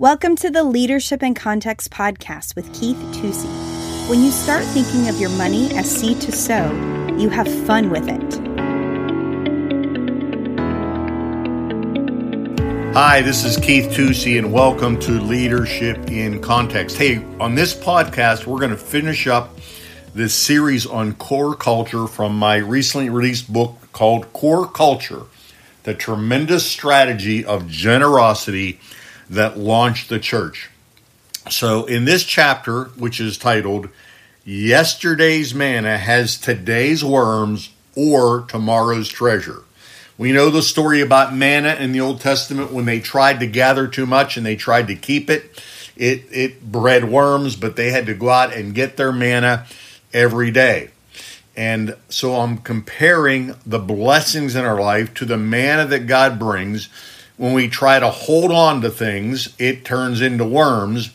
Welcome to the Leadership in Context podcast with Keith Tusey. When you start thinking of your money as seed to sow, you have fun with it. Hi, this is Keith Tusey, and welcome to Leadership in Context. Hey, on this podcast, we're going to finish up this series on core culture from my recently released book called Core Culture The Tremendous Strategy of Generosity that launched the church. So, in this chapter, which is titled Yesterday's Manna Has Today's Worms or Tomorrow's Treasure. We know the story about manna in the Old Testament when they tried to gather too much and they tried to keep it. It, it bred worms, but they had to go out and get their manna every day. And so I'm comparing the blessings in our life to the manna that God brings when we try to hold on to things, it turns into worms.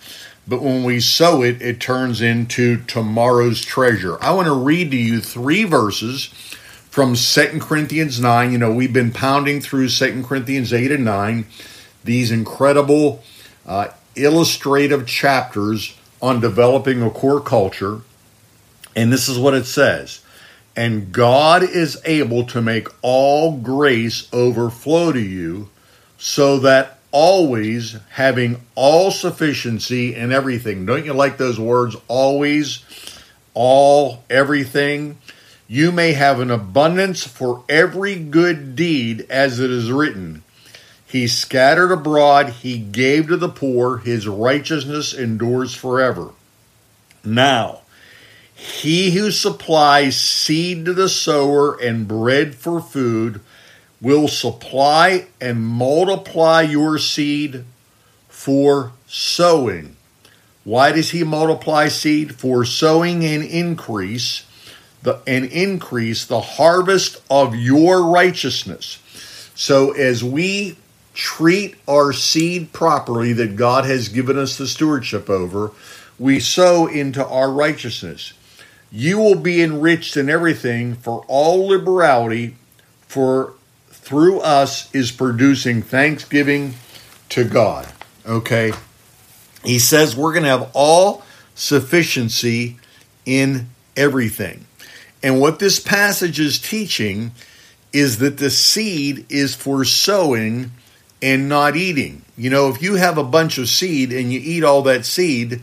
But when we sow it, it turns into tomorrow's treasure. I want to read to you three verses from Second Corinthians 9. You know, we've been pounding through Second Corinthians 8 and 9, these incredible uh, illustrative chapters on developing a core culture. And this is what it says And God is able to make all grace overflow to you so that always having all sufficiency in everything. Don't you like those words? Always, all, everything. You may have an abundance for every good deed, as it is written. He scattered abroad, he gave to the poor, his righteousness endures forever. Now, he who supplies seed to the sower and bread for food will supply and multiply your seed for sowing. Why does he multiply seed? For sowing and increase the and increase the harvest of your righteousness. So as we treat our seed properly that God has given us the stewardship over, we sow into our righteousness. You will be enriched in everything for all liberality for through us is producing thanksgiving to God. Okay? He says we're going to have all sufficiency in everything. And what this passage is teaching is that the seed is for sowing and not eating. You know, if you have a bunch of seed and you eat all that seed,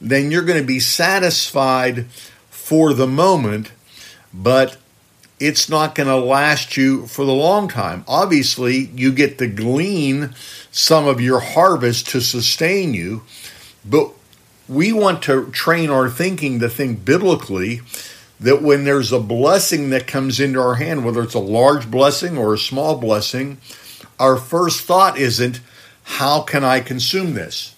then you're going to be satisfied for the moment, but it's not going to last you for the long time. Obviously, you get to glean some of your harvest to sustain you, but we want to train our thinking to think biblically that when there's a blessing that comes into our hand, whether it's a large blessing or a small blessing, our first thought isn't, how can I consume this?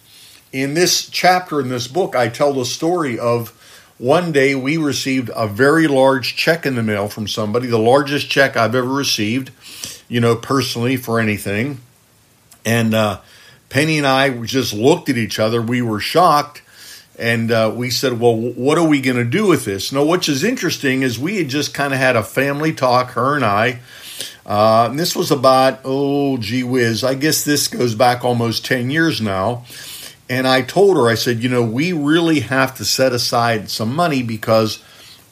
In this chapter in this book, I tell the story of one day we received a very large check in the mail from somebody, the largest check I've ever received, you know, personally for anything. And uh, Penny and I just looked at each other. We were shocked. And uh, we said, well, what are we going to do with this? Now, which is interesting is we had just kind of had a family talk, her and I. Uh, and this was about, oh, gee whiz, I guess this goes back almost 10 years now. And I told her, I said, you know, we really have to set aside some money because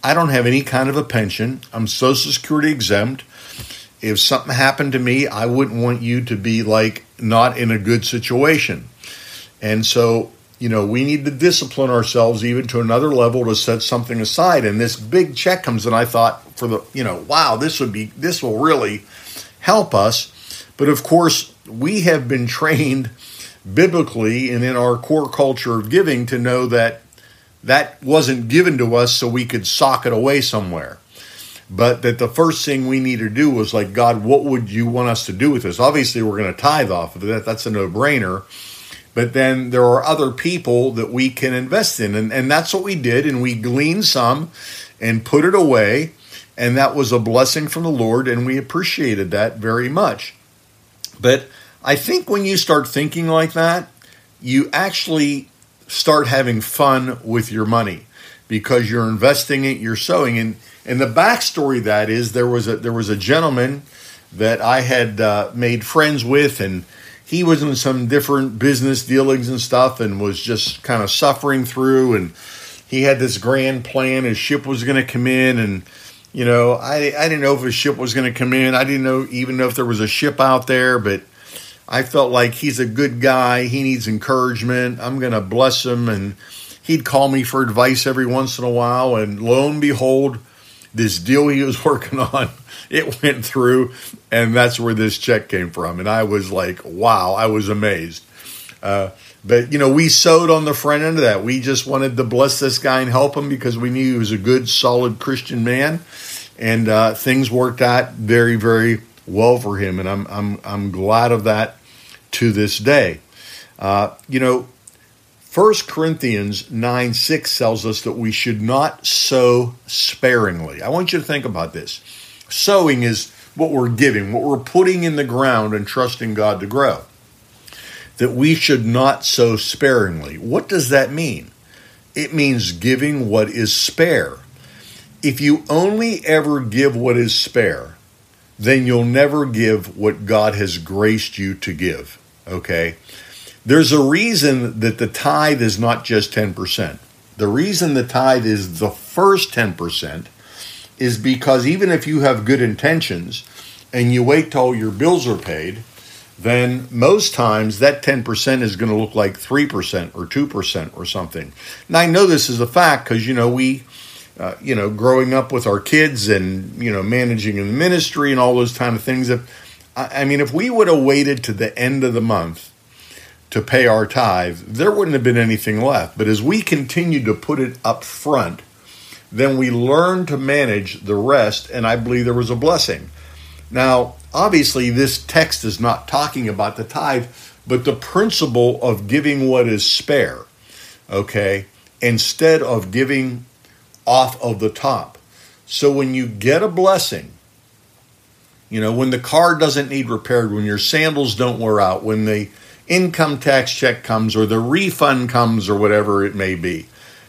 I don't have any kind of a pension. I'm Social Security exempt. If something happened to me, I wouldn't want you to be like not in a good situation. And so, you know, we need to discipline ourselves even to another level to set something aside. And this big check comes, and I thought, for the, you know, wow, this would be, this will really help us. But of course, we have been trained biblically and in our core culture of giving to know that that wasn't given to us so we could sock it away somewhere. But that the first thing we need to do was like, God, what would you want us to do with this? Obviously, we're going to tithe off of that. That's a no brainer. But then there are other people that we can invest in. And, and that's what we did. And we gleaned some and put it away. And that was a blessing from the Lord. And we appreciated that very much. But I think when you start thinking like that, you actually start having fun with your money because you're investing it, you're sowing. And and the backstory that is there was a there was a gentleman that I had uh, made friends with, and he was in some different business dealings and stuff and was just kind of suffering through and he had this grand plan his ship was going to come in and you know I, I didn't know if his ship was going to come in i didn't know even know if there was a ship out there but i felt like he's a good guy he needs encouragement i'm going to bless him and he'd call me for advice every once in a while and lo and behold this deal he was working on it went through, and that's where this check came from. And I was like, wow, I was amazed. Uh, but you know, we sowed on the front end of that. We just wanted to bless this guy and help him because we knew he was a good, solid Christian man, and uh, things worked out very, very well for him. And I'm I'm I'm glad of that to this day. Uh, you know, First Corinthians 9 6 tells us that we should not sow sparingly. I want you to think about this. Sowing is what we're giving, what we're putting in the ground and trusting God to grow. That we should not sow sparingly. What does that mean? It means giving what is spare. If you only ever give what is spare, then you'll never give what God has graced you to give. Okay? There's a reason that the tithe is not just 10%. The reason the tithe is the first 10% is because even if you have good intentions and you wait till your bills are paid, then most times that 10% is going to look like 3% or 2% or something. Now I know this is a fact because you know we uh, you know growing up with our kids and you know managing in the ministry and all those kind of things If, I, mean if we would have waited to the end of the month to pay our tithe, there wouldn't have been anything left. But as we continue to put it up front, then we learn to manage the rest, and I believe there was a blessing. Now, obviously, this text is not talking about the tithe, but the principle of giving what is spare, okay, instead of giving off of the top. So when you get a blessing, you know, when the car doesn't need repaired, when your sandals don't wear out, when the income tax check comes or the refund comes or whatever it may be,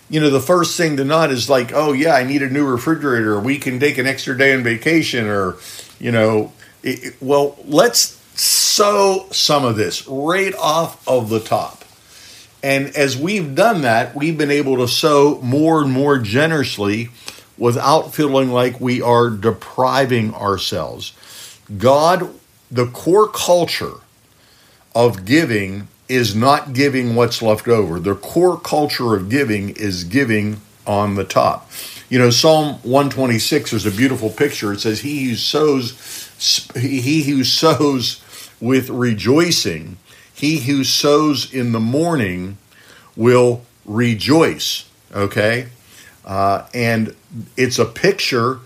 you know, the first thing to not is like, oh, yeah, I need a new refrigerator. We can take an extra day on vacation or, you know, it, well, let's sow some of this right off of the top. And as we've done that, we've been able to sow more and more generously without feeling like we are depriving ourselves. God, the core culture of giving is not giving what's left over. The core culture of giving is giving on the top. You know, Psalm 126 is a beautiful picture. It says, He who sows, he who sows with rejoicing, he who sows in the morning will rejoice. Okay? Uh, and it's a picture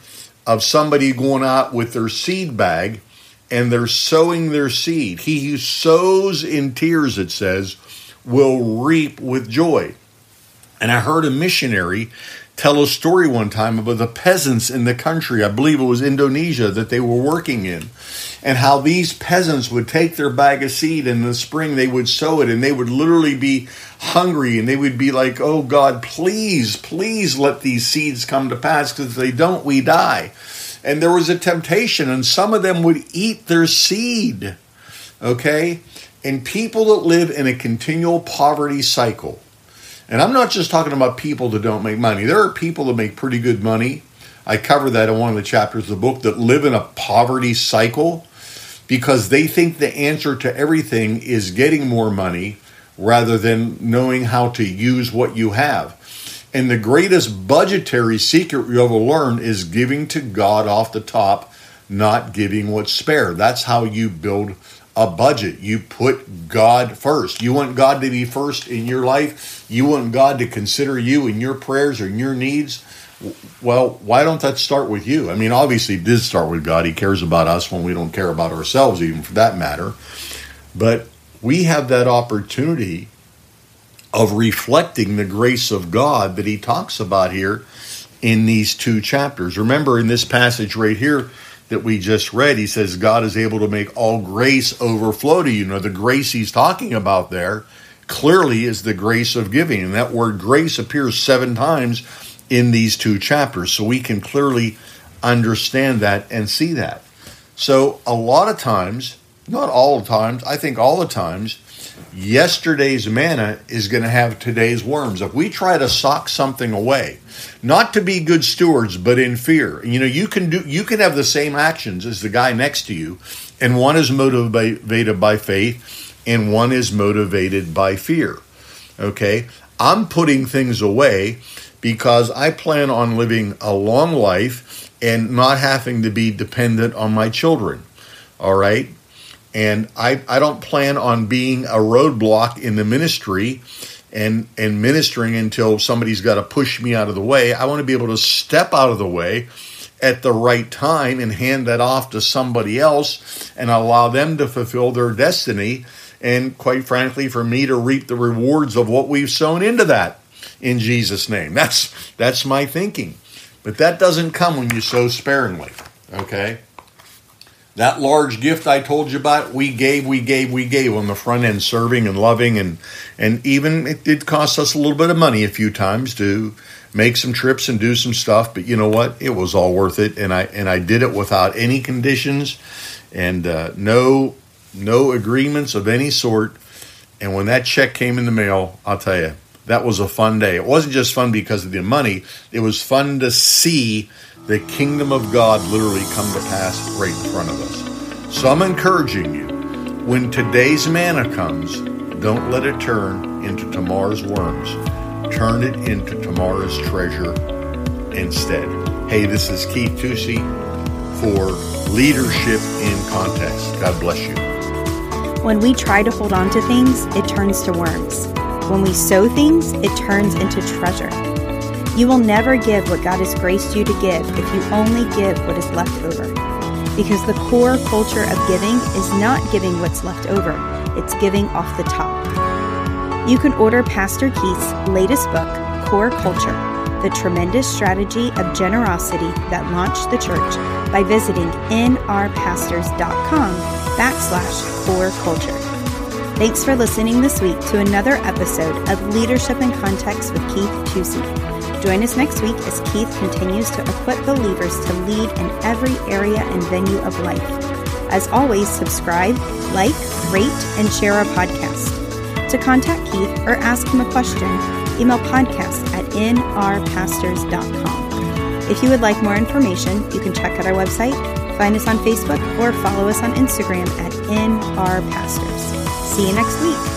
of somebody going out with their seed bag and they're sowing their seed. He who sows in tears, it says, will reap with joy. And I heard a missionary tell a story one time about the peasants in the country, I believe it was Indonesia, that they were working in, and how these peasants would take their bag of seed in the spring, they would sow it, and they would literally be hungry, and they would be like, Oh God, please, please let these seeds come to pass, because if they don't, we die and there was a temptation, and some of them would eat their seed. Okay? And people that live in a continual poverty cycle, and I'm not just talking about people that don't make money, there are people that make pretty good money. I cover that in one of the chapters of the book that live in a poverty cycle because they think the answer to everything is getting more money rather than knowing how to use what you have. And the greatest budgetary secret you'll ever learn is giving to God off the top, not giving what's spare. That's how you build a budget. You put God first. You want God to be first in your life. You want God to consider you in your prayers or in your needs. Well, why don't that start with you? I mean, obviously, it did start with God. He cares about us when we don't care about ourselves, even for that matter. But we have that opportunity of reflecting the grace of God that he talks about here in these two chapters. Remember, in this passage right here that we just read, he says, God is able to make all grace overflow to you. Now, the grace he's talking about there clearly is the grace of giving. And that word grace appears seven times in these two chapters. So we can clearly understand that and see that. So, a lot of times, not all the times, I think all the times, yesterday's manna is going to have today's worms. If we try to sock something away, not to be good stewards, but in fear, you know, you can do, you can have the same actions as the guy next to you, and one is motivated by faith, and one is motivated by fear. Okay, I'm putting things away because I plan on living a long life and not having to be dependent on my children. All right. And I, I don't plan on being a roadblock in the ministry and, and ministering until somebody's got to push me out of the way. I want to be able to step out of the way at the right time and hand that off to somebody else and allow them to fulfill their destiny. And quite frankly, for me to reap the rewards of what we've sown into that in Jesus' name. That's that's my thinking. But that doesn't come when you sow sparingly. Okay? That large gift I told you about, we gave, we gave, we gave on the front end, serving and loving, and and even it did cost us a little bit of money a few times to make some trips and do some stuff. But you know what? It was all worth it, and I and I did it without any conditions and uh, no no agreements of any sort. And when that check came in the mail, I'll tell you, that was a fun day. It wasn't just fun because of the money; it was fun to see the kingdom of God literally come to pass right in front of us. So I'm encouraging you when today's manna comes, don't let it turn into tomorrow's worms. Turn it into tomorrow's treasure instead. Hey, this is Keith Tusey for Leadership in Context. God bless you. When we try to hold on to things, it turns to worms. When we sow things, it turns into treasure. You will never give what God has graced you to give if you only give what is left over. Because the core culture of giving is not giving what's left over, it's giving off the top. You can order Pastor Keith's latest book, Core Culture The Tremendous Strategy of Generosity That Launched the Church, by visiting nrpastors.com backslash core culture. Thanks for listening this week to another episode of Leadership in Context with Keith Tusey. Join us next week as Keith continues to equip believers to lead in every area and venue of life. As always, subscribe, like, rate, and share our podcast. To contact Keith or ask him a question, email podcast at nrpastors.com. If you would like more information, you can check out our website, find us on Facebook, or follow us on Instagram at nrpastors. See you next week.